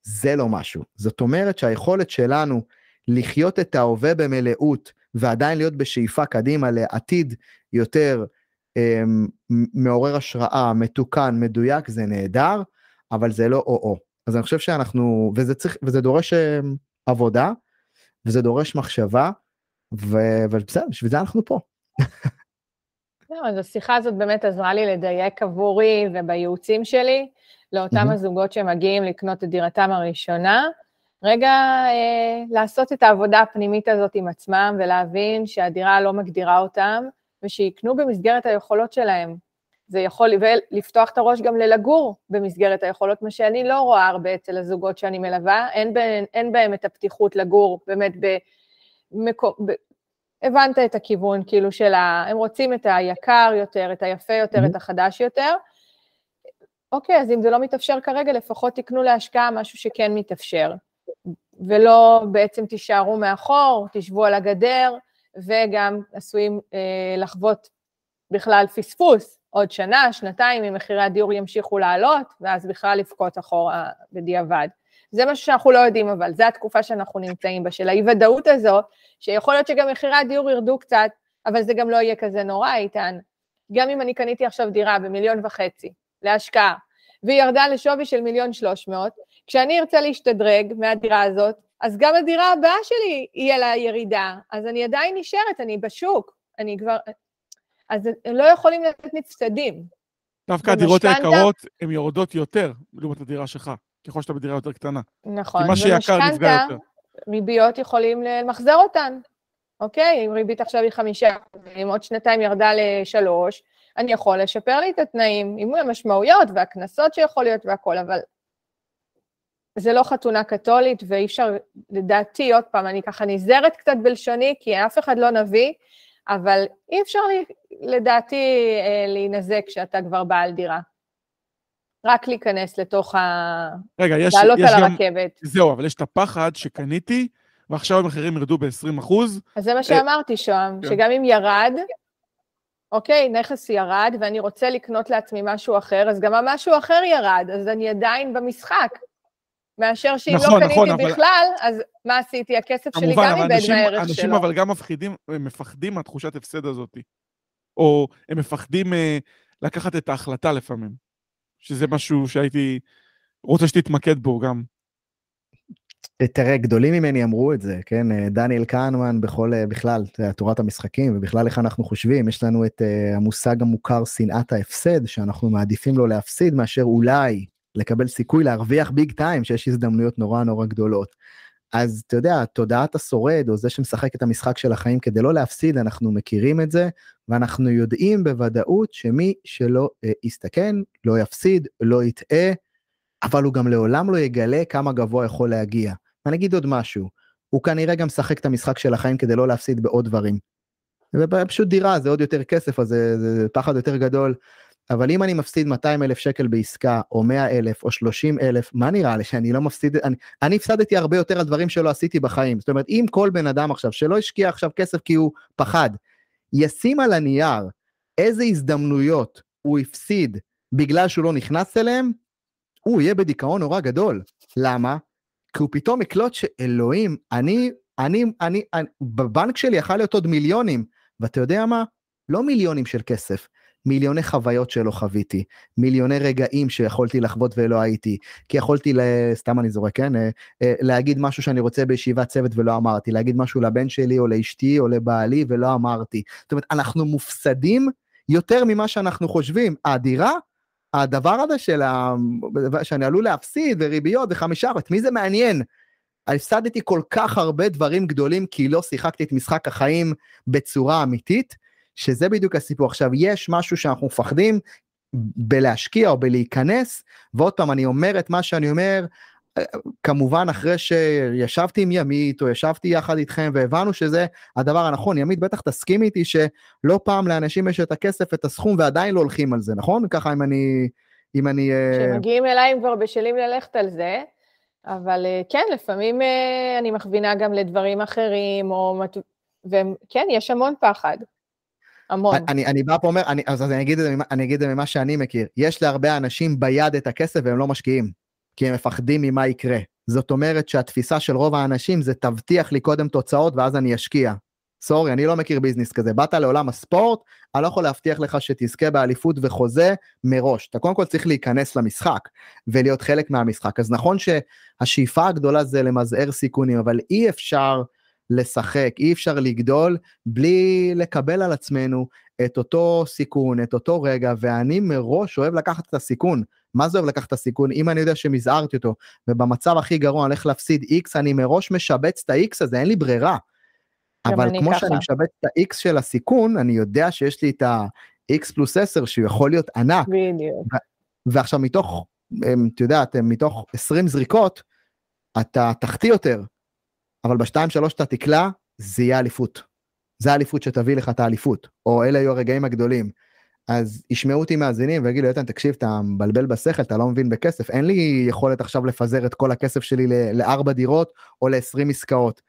זה לא משהו. זאת אומרת שהיכולת שלנו לחיות את ההווה במלאות ועדיין להיות בשאיפה קדימה לעתיד יותר אה, מעורר השראה, מתוקן, מדויק, זה נהדר, אבל זה לא או-או. אז אני חושב שאנחנו, וזה צריך, וזה דורש אה, עבודה, וזה דורש מחשבה, ובסדר, בשביל זה אנחנו פה. לא, אז השיחה הזאת באמת עזרה לי לדייק עבורי ובייעוצים שלי, לאותם הזוגות שמגיעים לקנות את דירתם הראשונה, רגע אה, לעשות את העבודה הפנימית הזאת עם עצמם ולהבין שהדירה לא מגדירה אותם, ושיקנו במסגרת היכולות שלהם. זה יכול לפתוח את הראש גם ללגור במסגרת היכולות, מה שאני לא רואה הרבה אצל הזוגות שאני מלווה, אין, בהם, אין בהם את הפתיחות לגור באמת ב... הבנת את הכיוון, כאילו, של ה... הם רוצים את היקר יותר, את היפה יותר, mm-hmm. את החדש יותר. אוקיי, אז אם זה לא מתאפשר כרגע, לפחות תקנו להשקעה משהו שכן מתאפשר. ולא בעצם תישארו מאחור, תשבו על הגדר, וגם עשויים אה, לחוות בכלל פספוס, עוד שנה, שנתיים, אם מחירי הדיור ימשיכו לעלות, ואז בכלל לבכות אחורה בדיעבד. זה משהו שאנחנו לא יודעים, אבל זו התקופה שאנחנו נמצאים בה, של האי-ודאות הזו, שיכול להיות שגם מחירי הדיור ירדו קצת, אבל זה גם לא יהיה כזה נורא, איתן. גם אם אני קניתי עכשיו דירה במיליון וחצי להשקעה, והיא ירדה לשווי של מיליון שלוש מאות, כשאני ארצה להשתדרג מהדירה הזאת, אז גם הדירה הבאה שלי יהיה לה ירידה, אז אני עדיין נשארת, אני בשוק, אני כבר... אז הם לא יכולים לתת מצטדים. דווקא הדירות היקרות, הן יורדות יותר לעומת הדירה שלך, ככל שאתה בדירה יותר קטנה. נכון, כי מה שיקר נפגע יותר. ריביות יכולים למחזר אותן, אוקיי? אם ריבית עכשיו היא חמישה, אם עוד שנתיים ירדה לשלוש, אני יכול לשפר לי את התנאים, עם המשמעויות והקנסות שיכול להיות והכול, אבל זה לא חתונה קתולית, ואי אפשר, לדעתי, עוד פעם, אני ככה נזהרת קצת בלשוני, כי אף אחד לא נביא, אבל אי אפשר, לדעתי, אה, להינזק כשאתה כבר בעל דירה. רק להיכנס לתוך ה... רגע, יש, לעלות יש על גם... הרכבת. זהו, אבל יש את הפחד שקניתי, ועכשיו המחירים ירדו ב-20 אחוז. אז זה מה שאמרתי, שוהם, כן. שגם אם ירד, אוקיי, נכס ירד, ואני רוצה לקנות לעצמי משהו אחר, אז גם המשהו אחר ירד, אז אני עדיין במשחק. מאשר שאם נכון, לא קניתי נכון, אבל- בכלל, אז מה עשיתי? הכסף שלי כמובן, גם אבל איבד אנשים, מהערך אנשים שלו. אבל גם מפחידים, מפחדים מהתחושת הפסד הזאת. או הם מפחדים אה, לקחת את ההחלטה לפעמים. שזה משהו שהייתי רוצה שתתמקד בו גם. תראה, גדולים ממני אמרו את זה, כן? אה, דניאל כהנמן בכל, אה, בכלל, תורת המשחקים, ובכלל איך אנחנו חושבים, יש לנו את uh, המושג המוכר שנאת ההפסד, שאנחנו מעדיפים לא להפסיד מאשר אולי לקבל סיכוי להרוויח ביג טיים, שיש הזדמנויות נורא נורא גדולות. אז אתה יודע, תודעת השורד, או זה שמשחק את המשחק של החיים כדי לא להפסיד, אנחנו מכירים את זה, ואנחנו יודעים בוודאות שמי שלא uh, יסתכן, לא יפסיד, לא יטעה, אבל הוא גם לעולם לא יגלה כמה גבוה יכול להגיע. ואני אגיד עוד משהו, הוא כנראה גם משחק את המשחק של החיים כדי לא להפסיד בעוד דברים. ופשוט דירה זה עוד יותר כסף, אז זה, זה פחד יותר גדול. אבל אם אני מפסיד 200 אלף שקל בעסקה, או 100 אלף, או 30 אלף, מה נראה לי שאני לא מפסיד, אני, אני הפסדתי הרבה יותר על דברים שלא עשיתי בחיים. זאת אומרת, אם כל בן אדם עכשיו, שלא השקיע עכשיו כסף כי הוא פחד, ישים על הנייר איזה הזדמנויות הוא הפסיד בגלל שהוא לא נכנס אליהם, הוא יהיה בדיכאון נורא גדול. למה? כי הוא פתאום יקלוט שאלוהים, אני, אני, אני, אני, בבנק שלי יכול להיות עוד מיליונים, ואתה יודע מה? לא מיליונים של כסף, מיליוני חוויות שלא חוויתי, מיליוני רגעים שיכולתי לחוות ולא הייתי, כי יכולתי. סתם אני זורק, כן? אה, אה, להגיד משהו שאני רוצה בישיבת צוות ולא אמרתי, להגיד משהו לבן שלי או לאשתי או לבעלי ולא אמרתי. זאת אומרת, אנחנו מופסדים יותר ממה שאנחנו חושבים. הדירה, הדבר הזה של ה... שאני עלול להפסיד וריביות וחמישה, את מי זה מעניין? הפסדתי כל כך הרבה דברים גדולים כי לא שיחקתי את משחק החיים בצורה אמיתית, שזה בדיוק הסיפור. עכשיו, יש משהו שאנחנו מפחדים בלהשקיע או בלהיכנס, ועוד פעם, אני אומר את מה שאני אומר, כמובן אחרי שישבתי עם ימית או ישבתי יחד איתכם והבנו שזה הדבר הנכון, ימית בטח תסכים איתי שלא פעם לאנשים יש את הכסף, את הסכום ועדיין לא הולכים על זה, נכון? ככה אם אני... אם אני... כשמגיעים אליי הם כבר בשלים ללכת על זה, אבל כן, לפעמים אני מכווינה גם לדברים אחרים, או... וכן, יש המון פחד. המון. אני, אני בא פה אומר, אני, אז אני אגיד, אני אגיד זה ממה שאני מכיר, יש להרבה אנשים ביד את הכסף והם לא משקיעים, כי הם מפחדים ממה יקרה. זאת אומרת שהתפיסה של רוב האנשים זה תבטיח לי קודם תוצאות ואז אני אשקיע. סורי, אני לא מכיר ביזנס כזה. באת לעולם הספורט, אני לא יכול להבטיח לך שתזכה באליפות וחוזה מראש. אתה קודם כל צריך להיכנס למשחק ולהיות חלק מהמשחק. אז נכון שהשאיפה הגדולה זה למזער סיכונים, אבל אי אפשר לשחק, אי אפשר לגדול בלי לקבל על עצמנו את אותו סיכון, את אותו רגע, ואני מראש אוהב לקחת את הסיכון. מה זה אוהב לקחת את הסיכון? אם אני יודע שמזערתי אותו, ובמצב הכי גרוע אני הולך להפסיד X, אני מראש משבץ את ה-X הזה, אין לי ברירה. אבל כמו ככה. שאני משבץ את ה-X של הסיכון, אני יודע שיש לי את ה-X פלוס 10 שהוא יכול להיות ענק. בדיוק. ועכשיו מתוך, את יודעת, מתוך 20 זריקות, אתה תחטיא יותר, אבל בשתיים שלוש אתה תקלע, זה יהיה אליפות. זה האליפות שתביא לך את האליפות, או אלה היו הרגעים הגדולים. אז ישמעו אותי מאזינים ויגידו, איתן, תקשיב, אתה מבלבל בשכל, אתה לא מבין בכסף, אין לי יכולת עכשיו לפזר את כל הכסף שלי לארבע דירות או ל-20 עסקאות.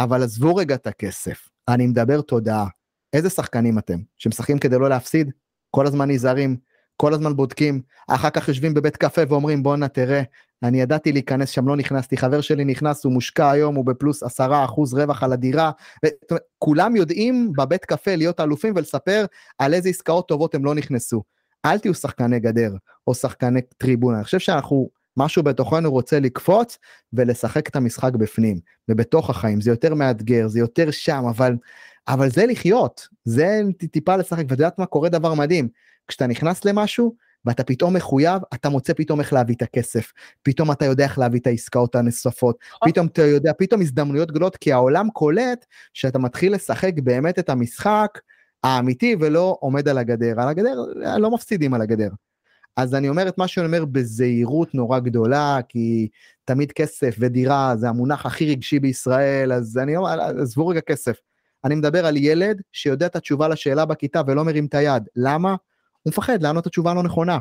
אבל עזבו רגע את הכסף, אני מדבר תודעה. איזה שחקנים אתם? שמשחקים כדי לא להפסיד? כל הזמן נזהרים, כל הזמן בודקים, אחר כך יושבים בבית קפה ואומרים בואנה תראה, אני ידעתי להיכנס שם, לא נכנסתי, חבר שלי נכנס, הוא מושקע היום, הוא בפלוס עשרה אחוז רווח על הדירה. ו- כולם יודעים בבית קפה להיות אלופים ולספר על איזה עסקאות טובות הם לא נכנסו. אל תהיו שחקני גדר או שחקני טריבונה, אני חושב שאנחנו, משהו בתוכנו רוצה לקפוץ ולשחק את המשחק בפנים ובתוך החיים, זה יותר מאתגר, זה יותר שם, אבל, אבל זה לחיות, זה טיפה לשחק, ואת יודעת מה? קורה דבר מדהים, כשאתה נכנס למשהו, ואתה פתאום מחויב, אתה מוצא פתאום איך להביא את הכסף, פתאום אתה יודע איך להביא את העסקאות הנוספות, נכון. פתאום אתה יודע, פתאום הזדמנויות גדולות, כי העולם קולט שאתה מתחיל לשחק באמת את המשחק האמיתי ולא עומד על הגדר. על הגדר, לא מפסידים על הגדר. אז אני אומר את מה שאני אומר בזהירות נורא גדולה, כי תמיד כסף ודירה זה המונח הכי רגשי בישראל, אז אני אומר, עזבו רגע כסף. אני מדבר על ילד שיודע את התשובה לשאלה בכיתה ולא מרים את היד. למה? הוא מפחד לענות את התשובה הלא נכונה.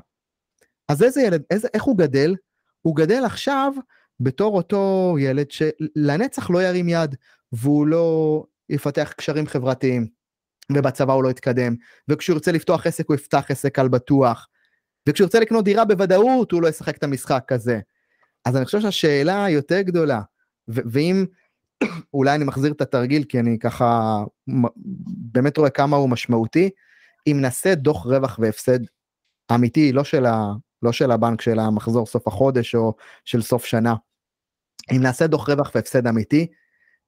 אז איזה ילד, איזה, איך הוא גדל? הוא גדל עכשיו בתור אותו ילד שלנצח לא ירים יד, והוא לא יפתח קשרים חברתיים, ובצבא הוא לא יתקדם, וכשהוא ירצה לפתוח עסק הוא יפתח עסק על בטוח, וכשהוא ירצה לקנות דירה בוודאות הוא לא ישחק את המשחק הזה. אז אני חושב שהשאלה יותר גדולה, ואם, אולי אני מחזיר את התרגיל כי אני ככה באמת רואה כמה הוא משמעותי, אם נעשה דוח רווח והפסד אמיתי, לא של, ה, לא של הבנק של המחזור סוף החודש או של סוף שנה, אם נעשה דוח רווח והפסד אמיתי,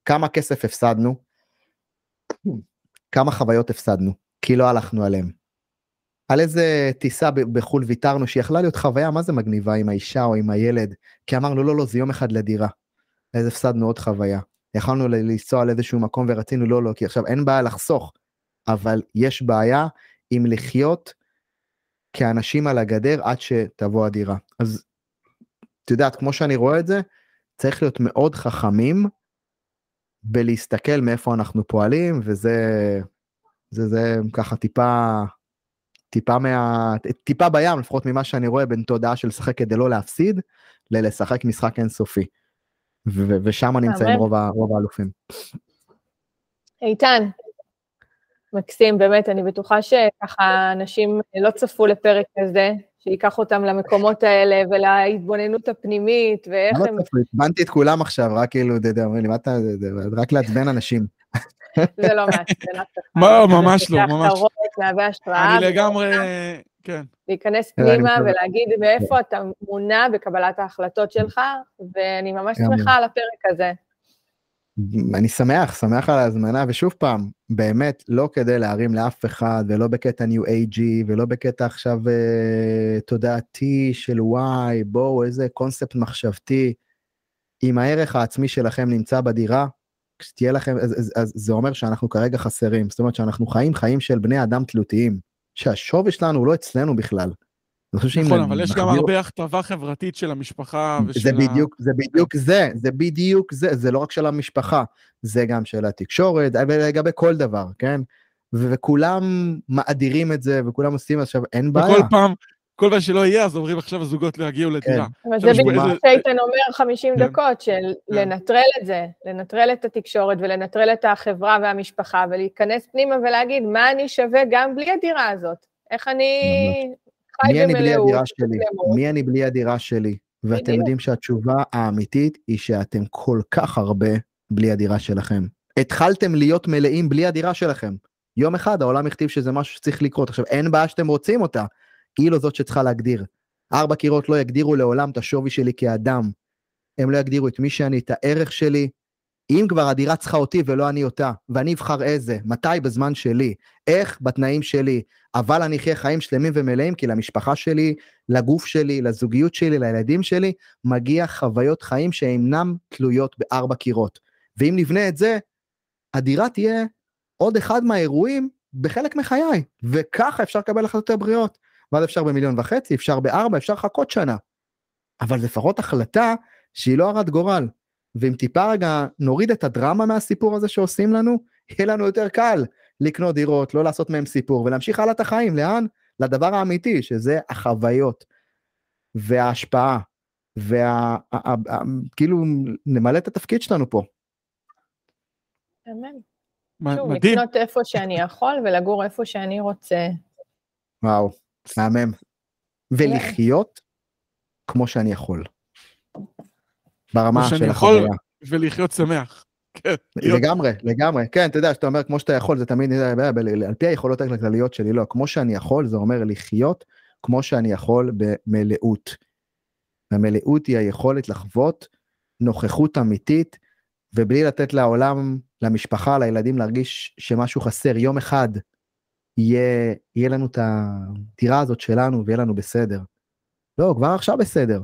כמה כסף הפסדנו, כמה חוויות הפסדנו, כי לא הלכנו עליהם. על איזה טיסה בחו"ל ויתרנו שיכלה להיות חוויה מה זה מגניבה עם האישה או עם הילד, כי אמרנו לא לא זה יום אחד לדירה. אז הפסדנו עוד חוויה. יכלנו לנסוע לאיזשהו מקום ורצינו לא לא כי עכשיו אין בעיה לחסוך, אבל יש בעיה עם לחיות כאנשים על הגדר עד שתבוא הדירה. אז את יודעת, כמו שאני רואה את זה, צריך להיות מאוד חכמים בלהסתכל מאיפה אנחנו פועלים, וזה זה, זה ככה טיפה, טיפה מה... טיפה בים, לפחות ממה שאני רואה בין תודעה של לשחק כדי לא להפסיד, ללשחק משחק אינסופי. ושם נמצאים רוב האלופים. איתן, מקסים, באמת, אני בטוחה שככה אנשים לא צפו לפרק כזה, שייקח אותם למקומות האלה ולהתבוננות הפנימית, ואיך הם... לא צפו, הזמנתי את כולם עכשיו, רק כאילו, אתה יודע, אומרים לי, מה אתה... רק לעצבן אנשים. זה לא מעצבן אף אחד. לא, ממש לא, ממש. להווה השראה. אני לגמרי, כן. להיכנס פנימה ולהגיד מאיפה אתה מונע בקבלת ההחלטות שלך, ואני ממש שמחה על הפרק הזה. אני שמח, שמח על ההזמנה, ושוב פעם, באמת, לא כדי להרים לאף אחד, ולא בקטע ניו אייג'י, ולא בקטע עכשיו uh, תודעתי של וואי, בואו, איזה קונספט מחשבתי. אם הערך העצמי שלכם נמצא בדירה, כשתהיה לכם, אז, אז, אז זה אומר שאנחנו כרגע חסרים, זאת אומרת שאנחנו חיים חיים של בני אדם תלותיים, שהשווי שלנו הוא לא אצלנו בכלל. נכון, אבל יש גם הרבה הכתבה חברתית של המשפחה ושל זה בדיוק, זה בדיוק זה, זה בדיוק זה, זה לא רק של המשפחה, זה גם של התקשורת, ולגבי כל דבר, כן? וכולם מאדירים את זה, וכולם עושים, עכשיו אין בעיה. וכל פעם, כל פעם שלא יהיה, אז אומרים עכשיו הזוגות לא יגיעו לדירה. כן. אבל זה בדיוק מה שאיתן אומר 50 כן. דקות, של כן. לנטרל את זה, לנטרל את התקשורת ולנטרל את החברה והמשפחה, ולהיכנס פנימה ולהגיד, מה אני שווה גם בלי הדירה הזאת? איך אני מי אני בלי הדירה שלי? מי אני בלי הדירה שלי? ואתם יודעים שהתשובה האמיתית היא שאתם כל כך הרבה בלי הדירה שלכם. התחלתם להיות מלאים בלי הדירה שלכם. יום אחד העולם הכתיב שזה משהו שצריך לקרות. עכשיו, אין בעיה שאתם רוצים אותה, היא לא זאת שצריכה להגדיר. ארבע קירות לא יגדירו לעולם את השווי שלי כאדם. הם לא יגדירו את מי שאני, את הערך שלי, אם כבר הדירה צריכה אותי ולא אני אותה, ואני אבחר איזה, מתי בזמן שלי, איך בתנאים שלי, אבל אני אחיה חיים שלמים ומלאים, כי למשפחה שלי, לגוף שלי, לזוגיות שלי, לילדים שלי, מגיע חוויות חיים שאינם תלויות בארבע קירות. ואם נבנה את זה, הדירה תהיה עוד אחד מהאירועים בחלק מחיי, וככה אפשר לקבל החלטות בריאות. ואז אפשר במיליון וחצי, אפשר בארבע, אפשר לחכות שנה. אבל לפחות החלטה שהיא לא הרת גורל, ואם טיפה רגע נוריד את הדרמה מהסיפור הזה שעושים לנו, יהיה לנו יותר קל לקנות דירות, לא לעשות מהם סיפור, ולהמשיך הלאה את החיים, לאן? לדבר האמיתי, שזה החוויות, וההשפעה, וה... כאילו, נמלא את התפקיד שלנו פה. אמן. שוב, לקנות איפה שאני יכול ולגור איפה שאני רוצה. וואו, מהמם. ולחיות כמו שאני יכול. ברמה של. החוויה. ולחיות שמח. כן. לגמרי, לגמרי. כן, אתה יודע, שאתה אומר כמו שאתה יכול, זה תמיד, על פי היכולות הכלכליות שלי, לא, כמו שאני יכול, זה אומר לחיות כמו שאני יכול במלאות. המלאות היא היכולת לחוות נוכחות אמיתית, ובלי לתת לעולם, למשפחה, לילדים להרגיש שמשהו חסר. יום אחד יהיה, יהיה לנו את הדירה הזאת שלנו ויהיה לנו בסדר. לא, כבר עכשיו בסדר.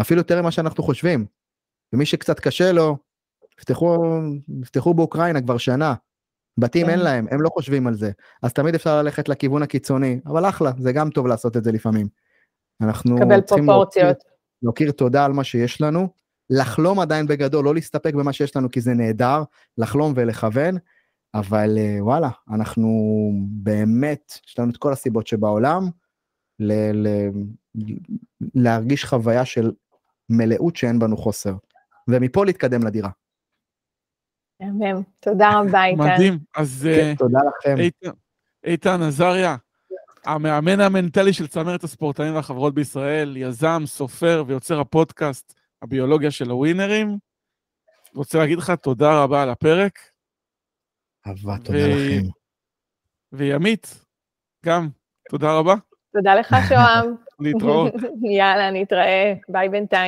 אפילו יותר ממה שאנחנו חושבים. ומי שקצת קשה לו, יפתחו, יפתחו באוקראינה כבר שנה. בתים כן. אין להם, הם לא חושבים על זה. אז תמיד אפשר ללכת לכיוון הקיצוני, אבל אחלה, זה גם טוב לעשות את זה לפעמים. אנחנו צריכים. להוקיר, להוקיר תודה על מה שיש לנו, לחלום עדיין בגדול, לא להסתפק במה שיש לנו כי זה נהדר, לחלום ולכוון, אבל אה, וואלה, אנחנו באמת, יש לנו את כל הסיבות שבעולם, ל- ל- להרגיש חוויה של מלאות שאין בנו חוסר. ומפה להתקדם לדירה. מהמם. תודה רבה, איתן. מדהים. אז אה, כן, תודה לכם. איתן- איתן עזריה, המאמן המנטלי של צמרת הספורטאים והחברות בישראל, יזם, סופר ויוצר הפודקאסט הביולוגיה של הווינרים. רוצה להגיד לך תודה רבה על הפרק, אהבה, תודה ו- לכם. וימית, גם, תודה רבה, תודה לך, שוהם. להתראות. יאללה, נתראה. ביי בינתיים.